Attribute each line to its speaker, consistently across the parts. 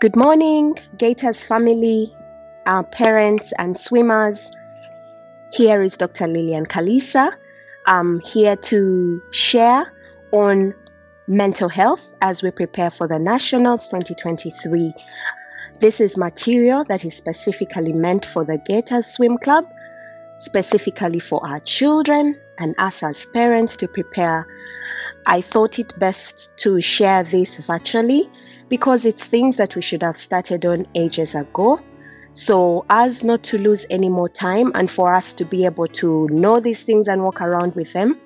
Speaker 1: Good morning, Gators family, our parents, and swimmers. Here is Dr. Lillian Kalisa. I'm here to share on mental health as we prepare for the Nationals 2023. This is material that is specifically meant for the Gators Swim Club, specifically for our children and us as parents to prepare. I thought it best to share this virtually because it's things that we should have started on ages ago. So, as not to lose any more time and for us to be able to know these things and walk around with them,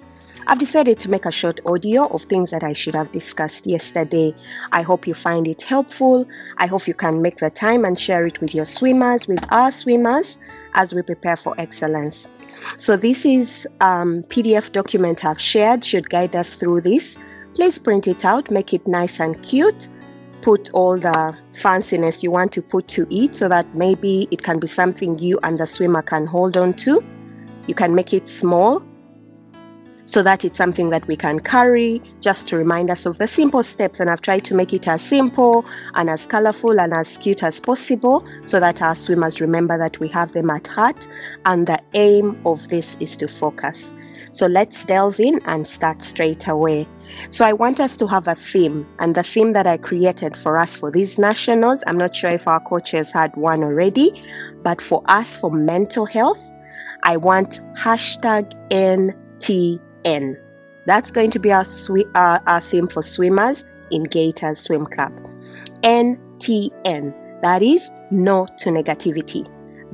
Speaker 1: I've decided to make a short audio of things that I should have discussed yesterday. I hope you find it helpful. I hope you can make the time and share it with your swimmers, with our swimmers, as we prepare for excellence. So, this is um, PDF document I've shared should guide us through this. Please print it out, make it nice and cute put all the fanciness you want to put to it so that maybe it can be something you and the swimmer can hold on to. You can make it small so that it's something that we can carry just to remind us of the simple steps. And I've tried to make it as simple and as colorful and as cute as possible so that our swimmers remember that we have them at heart. And the aim of this is to focus. So let's delve in and start straight away. So I want us to have a theme, and the theme that I created for us for these nationals, I'm not sure if our coaches had one already, but for us for mental health, I want hashtag NTN. That's going to be our, sw- our theme for swimmers in Gators Swim Club. NTN, that is no to negativity.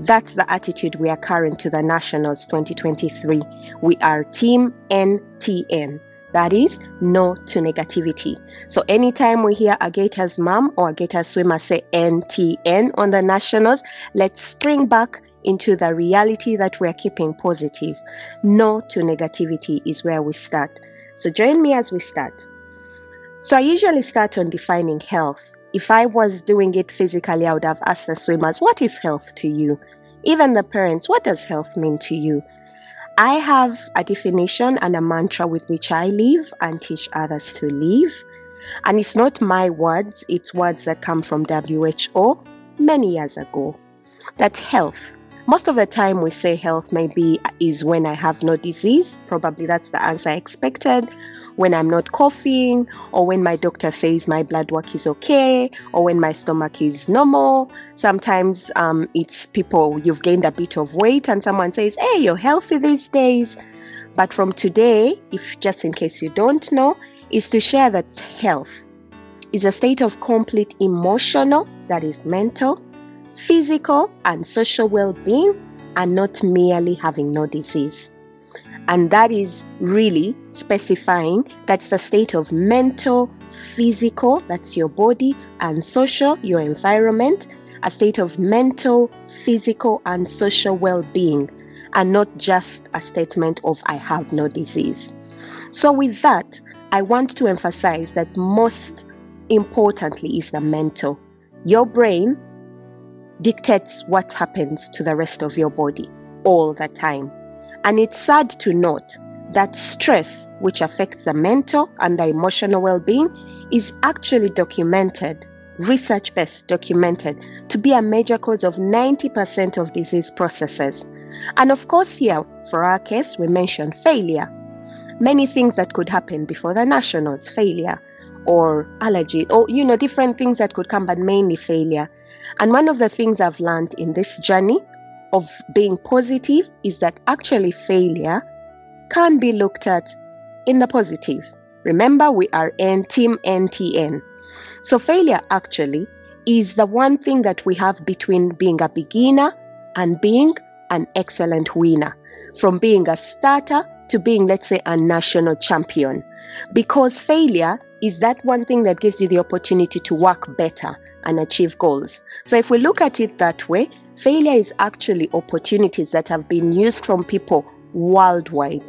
Speaker 1: That's the attitude we are carrying to the Nationals 2023. We are Team NTN. That is no to negativity. So anytime we hear a Gators mom or a Gators swimmer say NTN on the Nationals, let's spring back into the reality that we're keeping positive. No to negativity is where we start. So join me as we start. So I usually start on defining health. If I was doing it physically, I would have asked the swimmers, What is health to you? Even the parents, what does health mean to you? I have a definition and a mantra with which I live and teach others to live. And it's not my words, it's words that come from WHO many years ago. That health, most of the time we say health maybe is when I have no disease. Probably that's the answer I expected when I'm not coughing, or when my doctor says my blood work is okay, or when my stomach is normal. Sometimes um, it's people, you've gained a bit of weight, and someone says, Hey, you're healthy these days. But from today, if just in case you don't know, is to share that health is a state of complete emotional, that is mental, physical, and social well being, and not merely having no disease. And that is really specifying that's a state of mental, physical, that's your body, and social, your environment, a state of mental, physical, and social well being, and not just a statement of I have no disease. So, with that, I want to emphasize that most importantly is the mental. Your brain dictates what happens to the rest of your body all the time. And it's sad to note that stress, which affects the mental and the emotional well being, is actually documented, research based documented, to be a major cause of 90% of disease processes. And of course, here, for our case, we mentioned failure. Many things that could happen before the nationals, failure or allergy, or you know, different things that could come, but mainly failure. And one of the things I've learned in this journey of being positive is that actually failure can be looked at in the positive. Remember, we are N team NTN. So, failure actually is the one thing that we have between being a beginner and being an excellent winner, from being a starter to being, let's say, a national champion. Because failure is that one thing that gives you the opportunity to work better and achieve goals. So, if we look at it that way, Failure is actually opportunities that have been used from people worldwide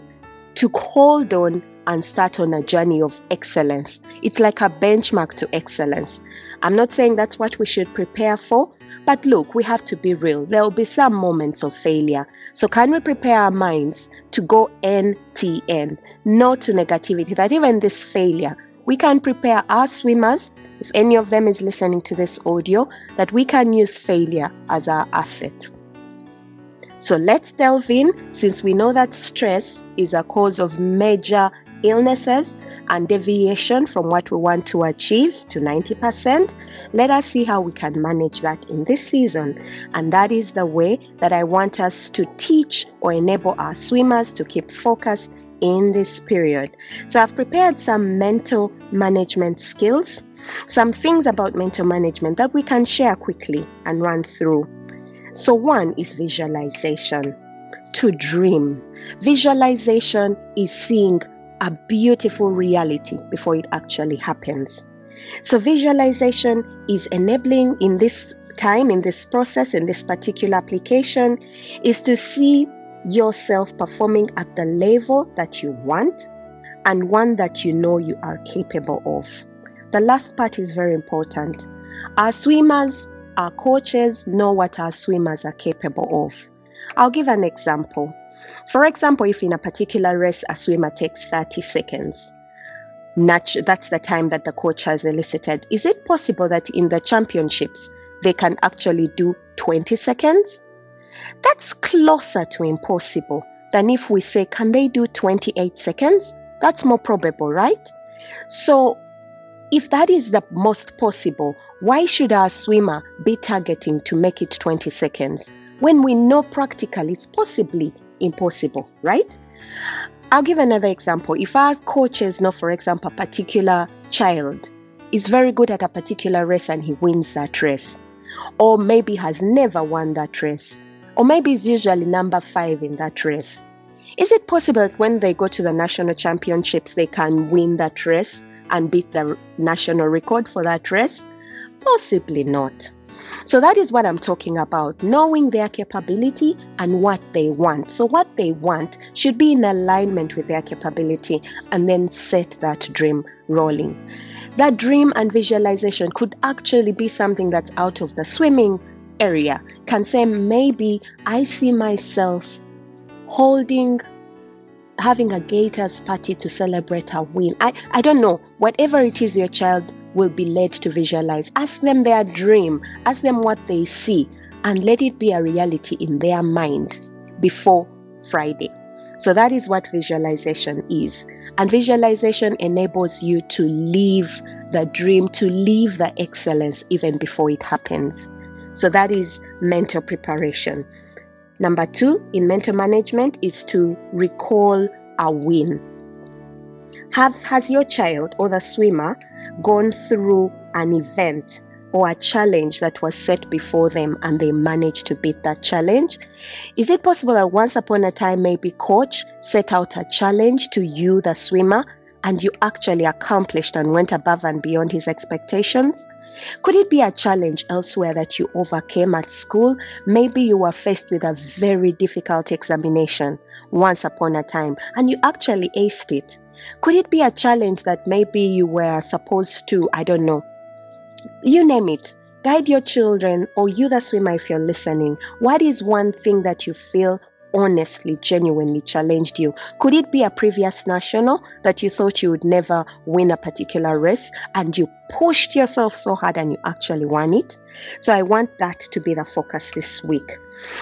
Speaker 1: to hold on and start on a journey of excellence. It's like a benchmark to excellence. I'm not saying that's what we should prepare for, but look, we have to be real. There will be some moments of failure. So, can we prepare our minds to go NTN, no to negativity, that even this failure, we can prepare our swimmers if any of them is listening to this audio, that we can use failure as our asset. So let's delve in since we know that stress is a cause of major illnesses and deviation from what we want to achieve to 90%. Let us see how we can manage that in this season. And that is the way that I want us to teach or enable our swimmers to keep focused in this period. So I've prepared some mental management skills, some things about mental management that we can share quickly and run through. So, one is visualization. To dream. Visualization is seeing a beautiful reality before it actually happens. So, visualization is enabling in this time, in this process, in this particular application, is to see yourself performing at the level that you want and one that you know you are capable of. The last part is very important. Our swimmers, our coaches know what our swimmers are capable of. I'll give an example. For example, if in a particular race a swimmer takes 30 seconds, that's the time that the coach has elicited. Is it possible that in the championships they can actually do 20 seconds? That's closer to impossible than if we say, can they do 28 seconds? That's more probable, right? So, if that is the most possible, why should our swimmer be targeting to make it 20 seconds when we know practically it's possibly impossible, right? I'll give another example. If our coaches know, for example, a particular child is very good at a particular race and he wins that race, or maybe has never won that race, or maybe is usually number five in that race. Is it possible that when they go to the national championships, they can win that race and beat the national record for that race? Possibly not. So that is what I'm talking about knowing their capability and what they want. So, what they want should be in alignment with their capability and then set that dream rolling. That dream and visualization could actually be something that's out of the swimming area can say, maybe I see myself holding having a Gators party to celebrate a win. I, I don't know. Whatever it is your child will be led to visualize. Ask them their dream, ask them what they see, and let it be a reality in their mind before Friday. So that is what visualization is. And visualization enables you to live the dream, to live the excellence even before it happens. So that is mental preparation. Number two in mental management is to recall a win. Have, has your child or the swimmer gone through an event or a challenge that was set before them and they managed to beat that challenge? Is it possible that once upon a time, maybe coach set out a challenge to you, the swimmer, and you actually accomplished and went above and beyond his expectations? Could it be a challenge elsewhere that you overcame at school? Maybe you were faced with a very difficult examination once upon a time and you actually aced it. Could it be a challenge that maybe you were supposed to, I don't know, you name it, guide your children or you the swimmer if you're listening? What is one thing that you feel honestly, genuinely challenged you? Could it be a previous national that you thought you would never win a particular race and you pushed yourself so hard and you actually won it? So I want that to be the focus this week.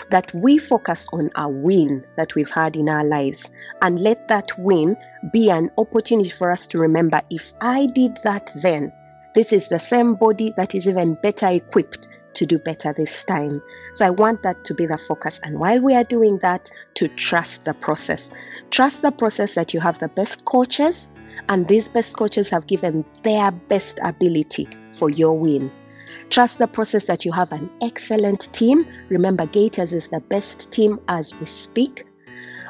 Speaker 1: That we focus on a win that we've had in our lives and let that win be an opportunity for us to remember if I did that then, this is the same body that is even better equipped to do better this time. So I want that to be the focus. And while we are doing that, to trust the process. Trust the process that you have the best coaches, and these best coaches have given their best ability for your win. Trust the process that you have an excellent team. Remember, Gators is the best team as we speak.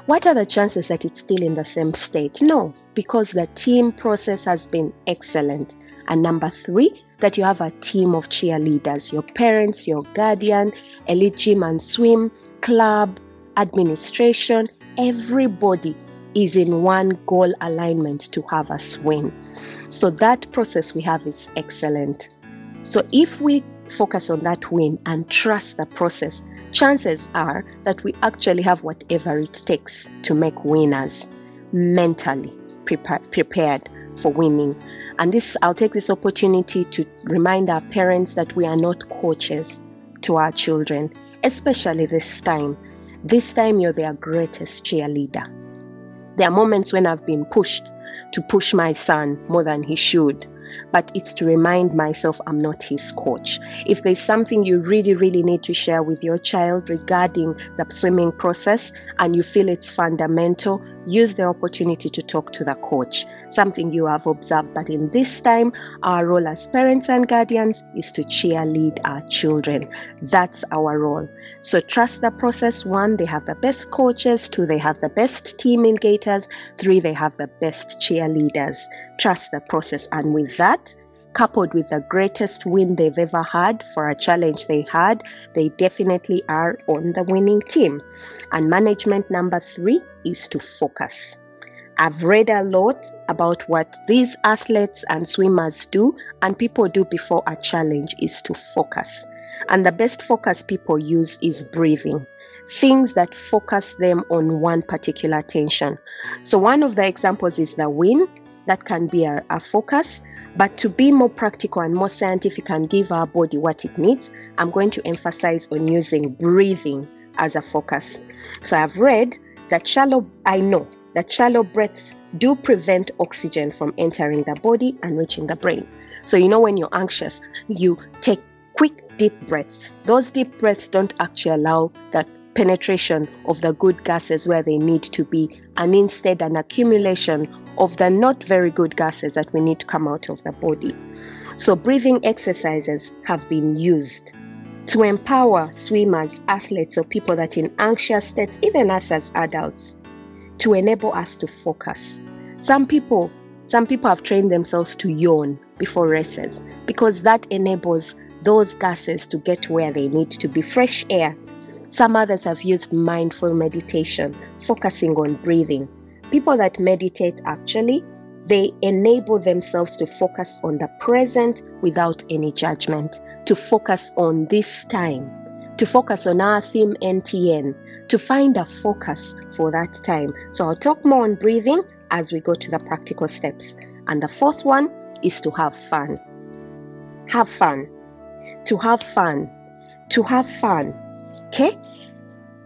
Speaker 1: What are the chances that it's still in the same state? No, because the team process has been excellent. And number three, that you have a team of cheerleaders your parents, your guardian, elite gym and swim, club, administration, everybody is in one goal alignment to have us win. So that process we have is excellent. So if we focus on that win and trust the process, chances are that we actually have whatever it takes to make winners mentally prepared for winning. And this, I'll take this opportunity to remind our parents that we are not coaches to our children, especially this time. This time, you're their greatest cheerleader. There are moments when I've been pushed to push my son more than he should but it's to remind myself I'm not his coach. If there's something you really, really need to share with your child regarding the swimming process and you feel it's fundamental, use the opportunity to talk to the coach, something you have observed. But in this time, our role as parents and guardians is to cheerlead our children. That's our role. So trust the process. One, they have the best coaches. Two, they have the best team engagers. Three, they have the best cheerleaders. Trust the process. And with that, coupled with the greatest win they've ever had for a challenge they had, they definitely are on the winning team. And management number three is to focus. I've read a lot about what these athletes and swimmers do, and people do before a challenge is to focus. And the best focus people use is breathing. Things that focus them on one particular tension. So, one of the examples is the win, that can be our, a focus. But to be more practical and more scientific and give our body what it needs, I'm going to emphasize on using breathing as a focus. So I've read that shallow, I know that shallow breaths do prevent oxygen from entering the body and reaching the brain. So, you know, when you're anxious, you take quick, deep breaths. Those deep breaths don't actually allow that penetration of the good gases where they need to be, and instead, an accumulation of the not very good gases that we need to come out of the body. So, breathing exercises have been used to empower swimmers, athletes, or people that in anxious states, even us as adults, to enable us to focus. Some people, some people have trained themselves to yawn before races because that enables those gases to get where they need to be fresh air. Some others have used mindful meditation, focusing on breathing people that meditate actually they enable themselves to focus on the present without any judgment, to focus on this time, to focus on our theme NTN, to find a focus for that time. So I'll talk more on breathing as we go to the practical steps. And the fourth one is to have fun. Have fun. To have fun. To have fun. Okay?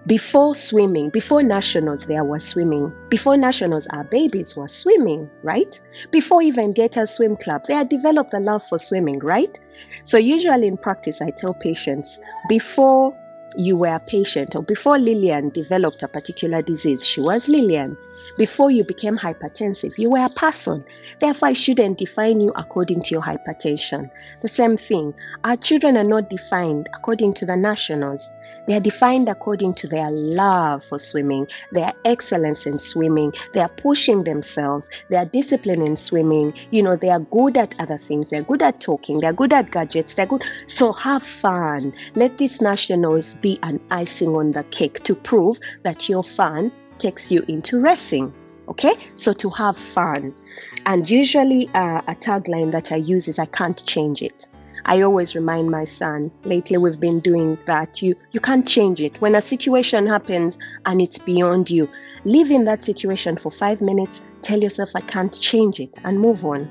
Speaker 1: Before swimming, before nationals, there was swimming. Before nationals, our babies were swimming, right? Before even Gators Swim Club, they had developed a love for swimming, right? So, usually in practice, I tell patients before you were a patient or before Lillian developed a particular disease, she was Lillian. Before you became hypertensive, you were a person. Therefore, I shouldn't define you according to your hypertension. The same thing, our children are not defined according to the nationals. They are defined according to their love for swimming, their excellence in swimming. They are pushing themselves, they are disciplined in swimming. You know, they are good at other things. They're good at talking, they're good at gadgets, they're good. So have fun. Let these nationals be an icing on the cake to prove that you're fun takes you into racing. Okay, so to have fun. And usually, uh, a tagline that I use is I can't change it. I always remind my son, lately we've been doing that. You you can't change it. When a situation happens and it's beyond you, live in that situation for 5 minutes, tell yourself I can't change it and move on.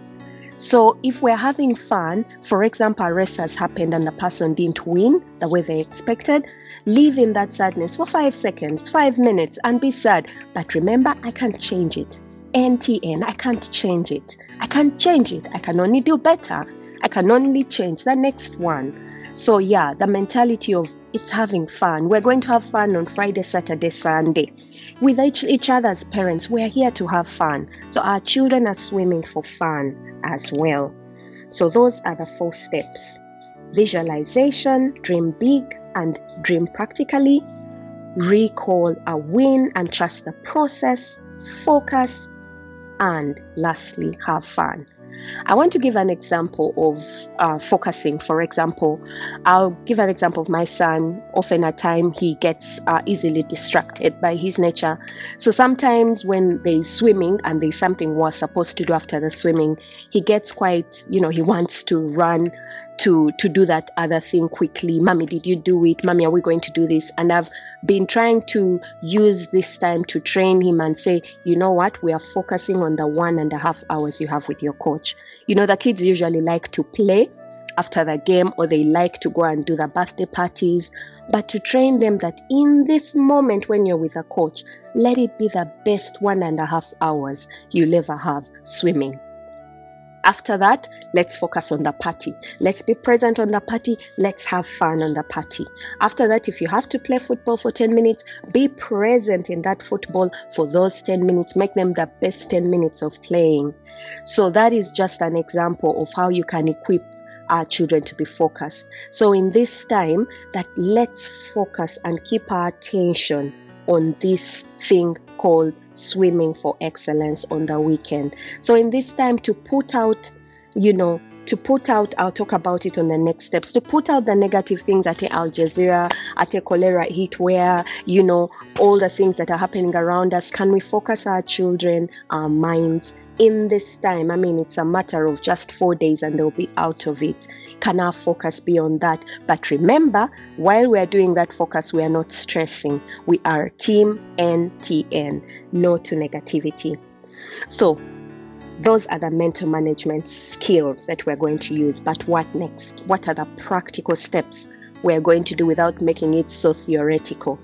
Speaker 1: So if we're having fun, for example, a race has happened and the person didn't win the way they expected, live in that sadness for five seconds, five minutes, and be sad. But remember, I can't change it. NTN, I can't change it. I can't change it. I can only do better. I can only change the next one. So, yeah, the mentality of it's having fun. We're going to have fun on Friday, Saturday, Sunday. With each, each other's parents, we're here to have fun. So, our children are swimming for fun as well. So, those are the four steps visualization, dream big, and dream practically. Recall a win and trust the process, focus, and lastly, have fun. I want to give an example of uh, focusing. For example, I'll give an example of my son. Often at time he gets uh, easily distracted by his nature. So sometimes when there's swimming and there's something we're supposed to do after the swimming, he gets quite, you know, he wants to run to to do that other thing quickly. Mommy, did you do it? Mommy, are we going to do this? And I've been trying to use this time to train him and say, you know what, we are focusing on the one and a half hours you have with your coach. You know, the kids usually like to play after the game or they like to go and do the birthday parties. But to train them that in this moment when you're with a coach, let it be the best one and a half hours you'll ever have swimming. After that, let's focus on the party. Let's be present on the party. Let's have fun on the party. After that, if you have to play football for 10 minutes, be present in that football for those 10 minutes. Make them the best 10 minutes of playing. So, that is just an example of how you can equip our children to be focused. So, in this time, that let's focus and keep our attention on this thing called swimming for excellence on the weekend. So, in this time, to put out, you know, to put out, I'll talk about it on the next steps, to put out the negative things at Al Jazeera, at a cholera heat where, you know, all the things that are happening around us. Can we focus our children, our minds in this time? I mean, it's a matter of just four days and they'll be out of it. Can our focus be on that? But remember, while we are doing that focus, we are not stressing. We are team NTN, no to negativity. So, those are the mental management skills that we're going to use. But what next? What are the practical steps we're going to do without making it so theoretical?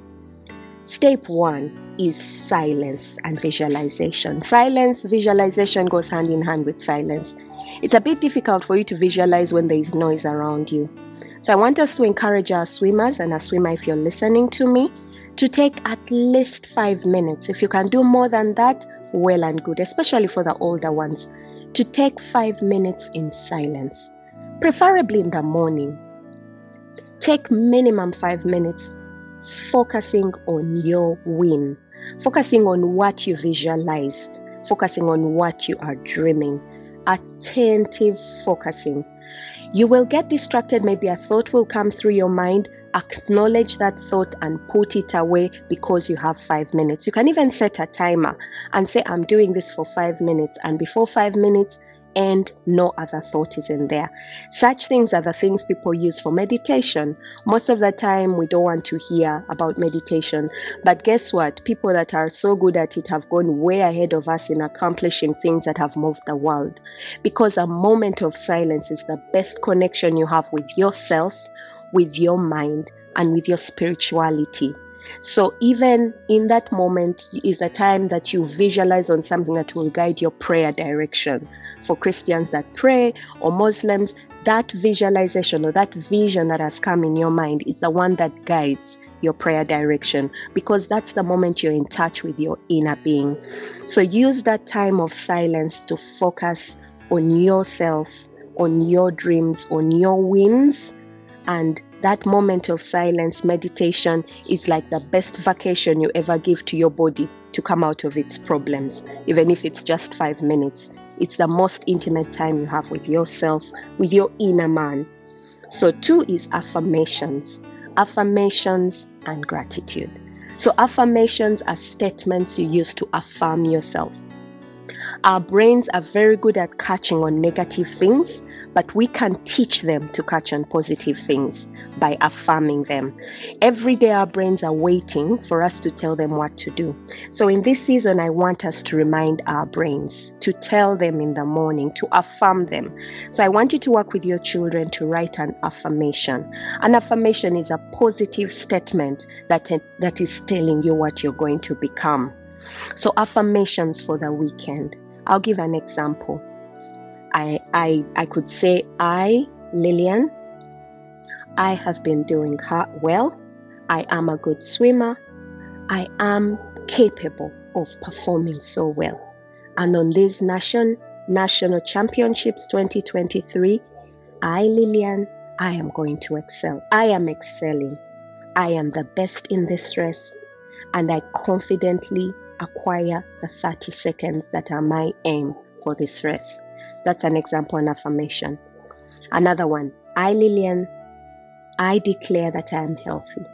Speaker 1: Step one is silence and visualization. Silence, visualization goes hand in hand with silence. It's a bit difficult for you to visualize when there is noise around you. So I want us to encourage our swimmers and a swimmer, if you're listening to me, to take at least five minutes. If you can do more than that, well and good, especially for the older ones, to take five minutes in silence, preferably in the morning. Take minimum five minutes focusing on your win, focusing on what you visualized, focusing on what you are dreaming, attentive focusing. You will get distracted, maybe a thought will come through your mind. Acknowledge that thought and put it away because you have five minutes. You can even set a timer and say, I'm doing this for five minutes. And before five minutes, and no other thought is in there. Such things are the things people use for meditation. Most of the time, we don't want to hear about meditation. But guess what? People that are so good at it have gone way ahead of us in accomplishing things that have moved the world. Because a moment of silence is the best connection you have with yourself, with your mind, and with your spirituality. So even in that moment is a time that you visualize on something that will guide your prayer direction. For Christians that pray or Muslims, that visualization or that vision that has come in your mind is the one that guides your prayer direction because that's the moment you're in touch with your inner being. So use that time of silence to focus on yourself, on your dreams, on your wins, and that moment of silence, meditation, is like the best vacation you ever give to your body to come out of its problems, even if it's just five minutes. It's the most intimate time you have with yourself, with your inner man. So, two is affirmations, affirmations and gratitude. So, affirmations are statements you use to affirm yourself. Our brains are very good at catching on negative things, but we can teach them to catch on positive things by affirming them. Every day, our brains are waiting for us to tell them what to do. So, in this season, I want us to remind our brains to tell them in the morning, to affirm them. So, I want you to work with your children to write an affirmation. An affirmation is a positive statement that, that is telling you what you're going to become. So, affirmations for the weekend. I'll give an example. I, I, I could say, I, Lillian, I have been doing well. I am a good swimmer. I am capable of performing so well. And on these nation, national championships 2023, I, Lillian, I am going to excel. I am excelling. I am the best in this race, and I confidently acquire the 30 seconds that are my aim for this race. That's an example and affirmation. Another one I, Lillian, I declare that I am healthy.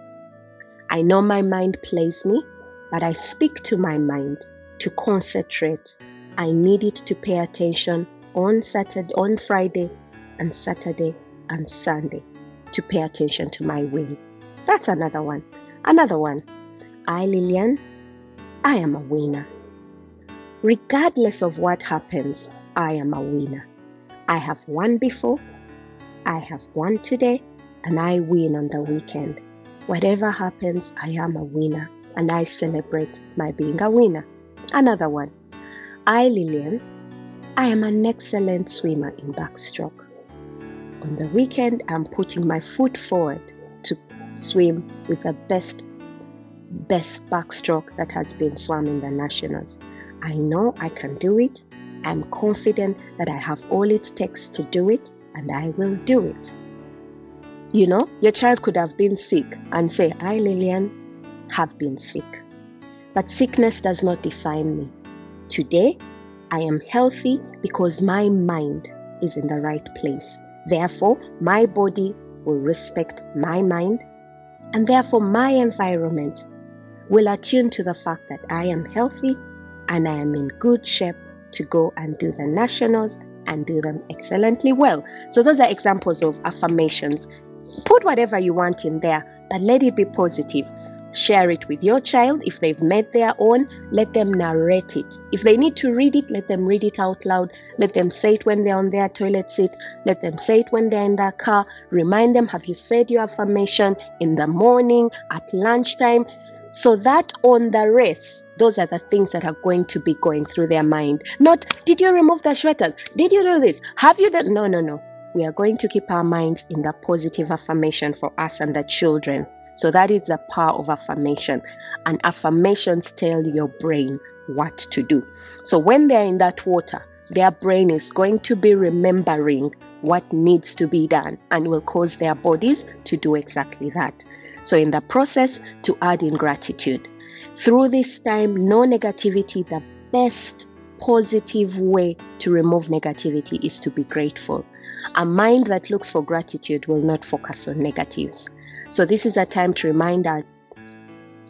Speaker 1: I know my mind plays me, but I speak to my mind to concentrate. I need it to pay attention on Saturday, on Friday, and Saturday and Sunday to pay attention to my win. That's another one. Another one. I, Lillian, I am a winner. Regardless of what happens, I am a winner. I have won before, I have won today, and I win on the weekend. Whatever happens, I am a winner, and I celebrate my being a winner. Another one. I, Lillian, I am an excellent swimmer in backstroke. On the weekend, I'm putting my foot forward to swim with the best, best backstroke that has been swam in the nationals. I know I can do it. I'm confident that I have all it takes to do it, and I will do it. You know, your child could have been sick and say, I, Lillian, have been sick. But sickness does not define me. Today, I am healthy because my mind is in the right place. Therefore, my body will respect my mind, and therefore, my environment will attune to the fact that I am healthy and I am in good shape to go and do the nationals and do them excellently well. So, those are examples of affirmations. Put whatever you want in there, but let it be positive. Share it with your child. If they've made their own, let them narrate it. If they need to read it, let them read it out loud. Let them say it when they're on their toilet seat. Let them say it when they're in their car. Remind them, have you said your affirmation in the morning, at lunchtime? So that on the race, those are the things that are going to be going through their mind. Not, did you remove the shredders? Did you do this? Have you done? No, no, no. We are going to keep our minds in the positive affirmation for us and the children. So that is the power of affirmation. And affirmations tell your brain what to do. So when they're in that water, their brain is going to be remembering what needs to be done and will cause their bodies to do exactly that. So, in the process, to add in gratitude. Through this time, no negativity, the best positive way to remove negativity is to be grateful. A mind that looks for gratitude will not focus on negatives. So, this is a time to remind our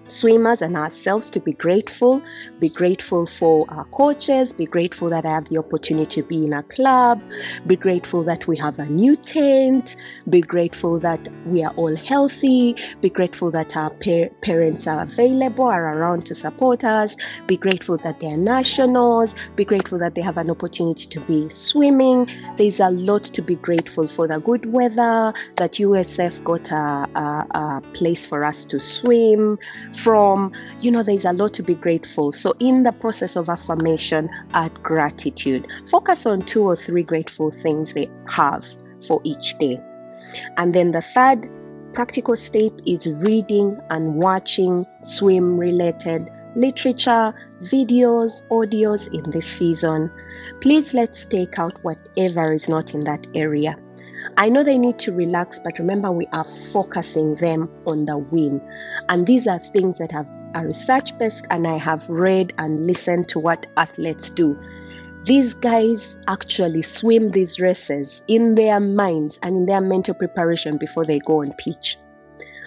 Speaker 1: swimmers and ourselves to be grateful. Be grateful for our coaches. Be grateful that I have the opportunity to be in a club. Be grateful that we have a new tent. Be grateful that we are all healthy. Be grateful that our par- parents are available, are around to support us. Be grateful that they are nationals. Be grateful that they have an opportunity to be swimming. There's a lot to be grateful for the good weather, that USF got a, a, a place for us to swim from. You know, there's a lot to be grateful. So, in the process of affirmation, add gratitude. Focus on two or three grateful things they have for each day. And then the third practical step is reading and watching swim related literature, videos, audios in this season. Please let's take out whatever is not in that area. I know they need to relax, but remember, we are focusing them on the win. And these are things that have a research based, and I have read and listened to what athletes do. These guys actually swim these races in their minds and in their mental preparation before they go on pitch.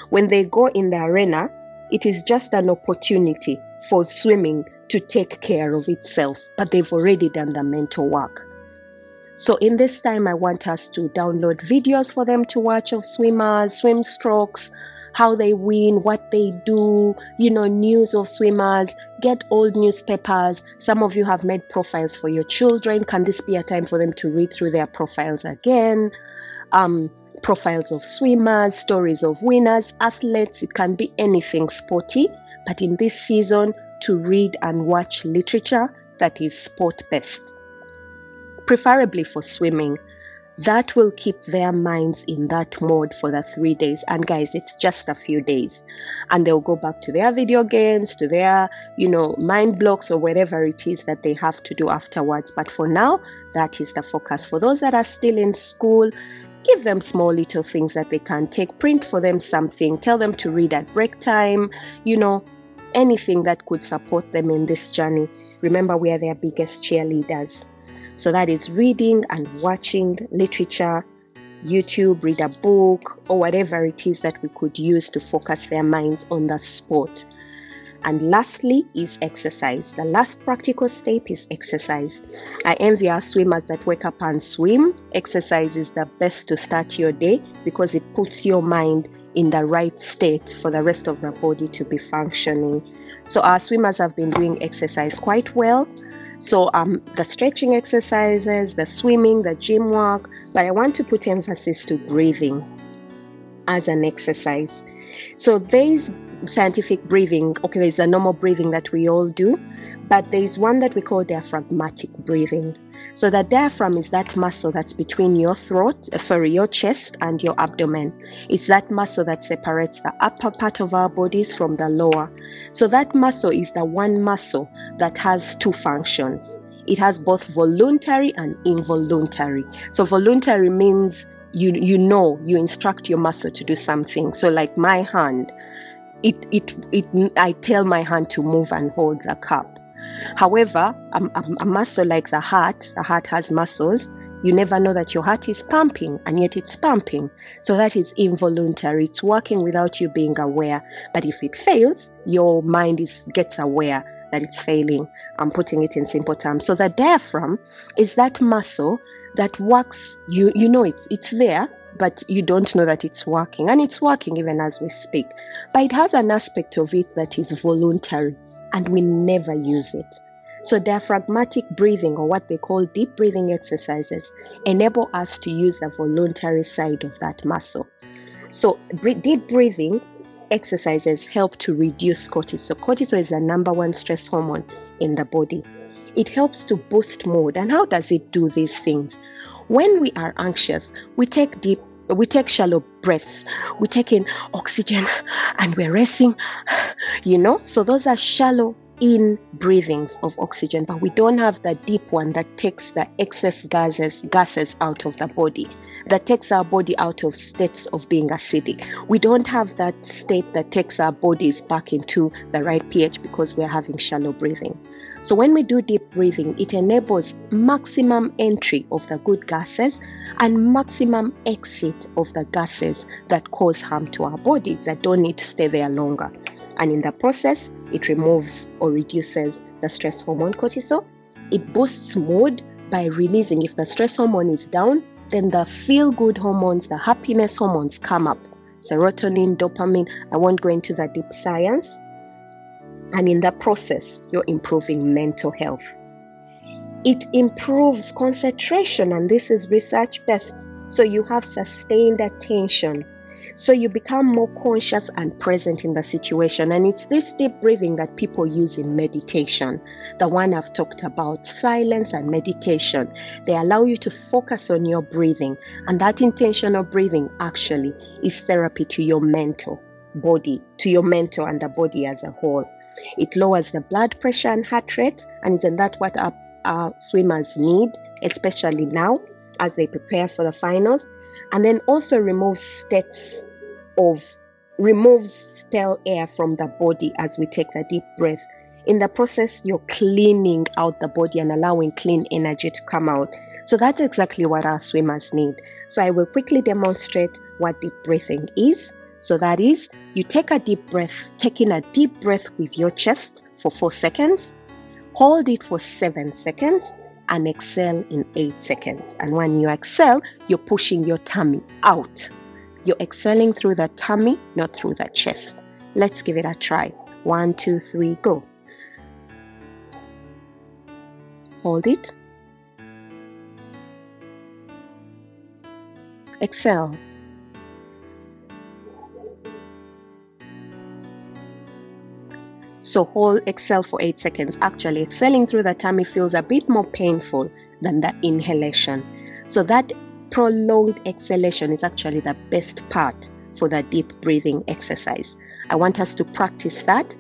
Speaker 1: When they go in the arena, it is just an opportunity for swimming to take care of itself, but they've already done the mental work. So, in this time, I want us to download videos for them to watch of swimmers, swim strokes, how they win, what they do, you know, news of swimmers, get old newspapers. Some of you have made profiles for your children. Can this be a time for them to read through their profiles again? Um, profiles of swimmers, stories of winners, athletes, it can be anything sporty, but in this season, to read and watch literature that is sport based preferably for swimming. That will keep their minds in that mode for the three days. And guys, it's just a few days. And they'll go back to their video games, to their, you know, mind blocks or whatever it is that they have to do afterwards. But for now, that is the focus. For those that are still in school, give them small little things that they can take. Print for them something. Tell them to read at break time. You know, anything that could support them in this journey. Remember, we are their biggest cheerleaders. So that is reading and watching literature, YouTube, read a book, or whatever it is that we could use to focus their minds on the sport. And lastly is exercise. The last practical step is exercise. I envy our swimmers that wake up and swim. Exercise is the best to start your day because it puts your mind in the right state for the rest of the body to be functioning. So our swimmers have been doing exercise quite well. So um the stretching exercises, the swimming, the gym work, but I want to put emphasis to breathing as an exercise. So there's scientific breathing. Okay, there's a normal breathing that we all do, but there's one that we call diaphragmatic breathing. So the diaphragm is that muscle that's between your throat, uh, sorry, your chest and your abdomen. It's that muscle that separates the upper part of our bodies from the lower. So that muscle is the one muscle that has two functions. It has both voluntary and involuntary. So voluntary means you you know you instruct your muscle to do something. So like my hand, it, it, it, I tell my hand to move and hold the cup. However, a, a, a muscle like the heart, the heart has muscles. You never know that your heart is pumping, and yet it's pumping. So that is involuntary. It's working without you being aware. But if it fails, your mind is gets aware that it's failing. I'm putting it in simple terms. So the diaphragm is that muscle that works. You you know it's it's there, but you don't know that it's working. And it's working even as we speak. But it has an aspect of it that is voluntary, and we never use it. So, diaphragmatic breathing, or what they call deep breathing exercises, enable us to use the voluntary side of that muscle. So, deep breathing exercises help to reduce cortisol. So, Cortisol is the number one stress hormone in the body. It helps to boost mood. And how does it do these things? When we are anxious, we take deep we take shallow breaths. We take in oxygen and we're racing, you know? So those are shallow in breathings of oxygen, but we don't have the deep one that takes the excess gases gases out of the body, that takes our body out of states of being acidic. We don't have that state that takes our bodies back into the right pH because we're having shallow breathing. So, when we do deep breathing, it enables maximum entry of the good gases and maximum exit of the gases that cause harm to our bodies that don't need to stay there longer. And in the process, it removes or reduces the stress hormone cortisol. It boosts mood by releasing, if the stress hormone is down, then the feel good hormones, the happiness hormones come up serotonin, dopamine. I won't go into the deep science, and in that process, you're improving mental health. It improves concentration, and this is research based. So you have sustained attention. So you become more conscious and present in the situation. And it's this deep breathing that people use in meditation. The one I've talked about, silence and meditation. They allow you to focus on your breathing. And that intentional breathing actually is therapy to your mental body, to your mental and the body as a whole. It lowers the blood pressure and heart rate, and isn't that what our, our swimmers need, especially now as they prepare for the finals? And then also removes states of removes stale air from the body as we take the deep breath. In the process, you're cleaning out the body and allowing clean energy to come out. So that's exactly what our swimmers need. So I will quickly demonstrate what deep breathing is so that is, you take a deep breath, taking a deep breath with your chest for four seconds, hold it for seven seconds, and exhale in eight seconds. And when you exhale, you're pushing your tummy out. You're exhaling through the tummy, not through the chest. Let's give it a try. One, two, three, go. Hold it. Exhale. So hold exhale for 8 seconds. Actually, exhaling through the tummy feels a bit more painful than the inhalation. So that prolonged exhalation is actually the best part for the deep breathing exercise. I want us to practice that.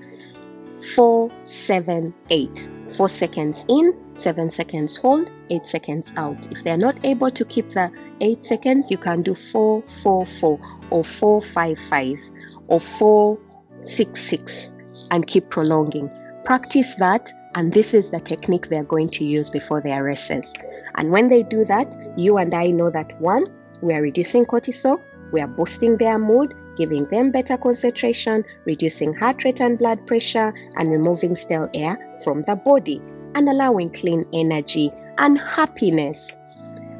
Speaker 1: Four, seven, eight. Four seconds in, seven seconds hold, eight seconds out. If they're not able to keep the eight seconds, you can do four, four, four, or four, five, five, or four, six, six and keep prolonging. Practice that And this is the technique they're going to use before their races. And when they do that, you and I know that one, we are reducing cortisol, we are boosting their mood, giving them better concentration, reducing heart rate and blood pressure, and removing stale air from the body, and allowing clean energy and happiness.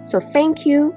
Speaker 1: So, thank you,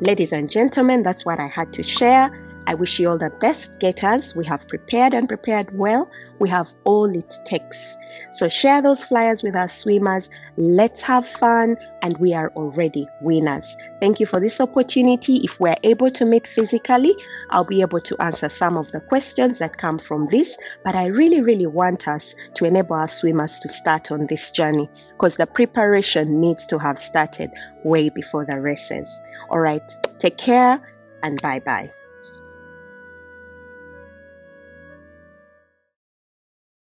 Speaker 1: ladies and gentlemen. That's what I had to share. I wish you all the best Gators. We have prepared and prepared well. We have all it takes. So share those flyers with our swimmers. Let's have fun, and we are already winners. Thank you for this opportunity. If we're able to meet physically, I'll be able to answer some of the questions that come from this. But I really, really want us to enable our swimmers to start on this journey because the preparation needs to have started way before the races. All right, take care and bye bye.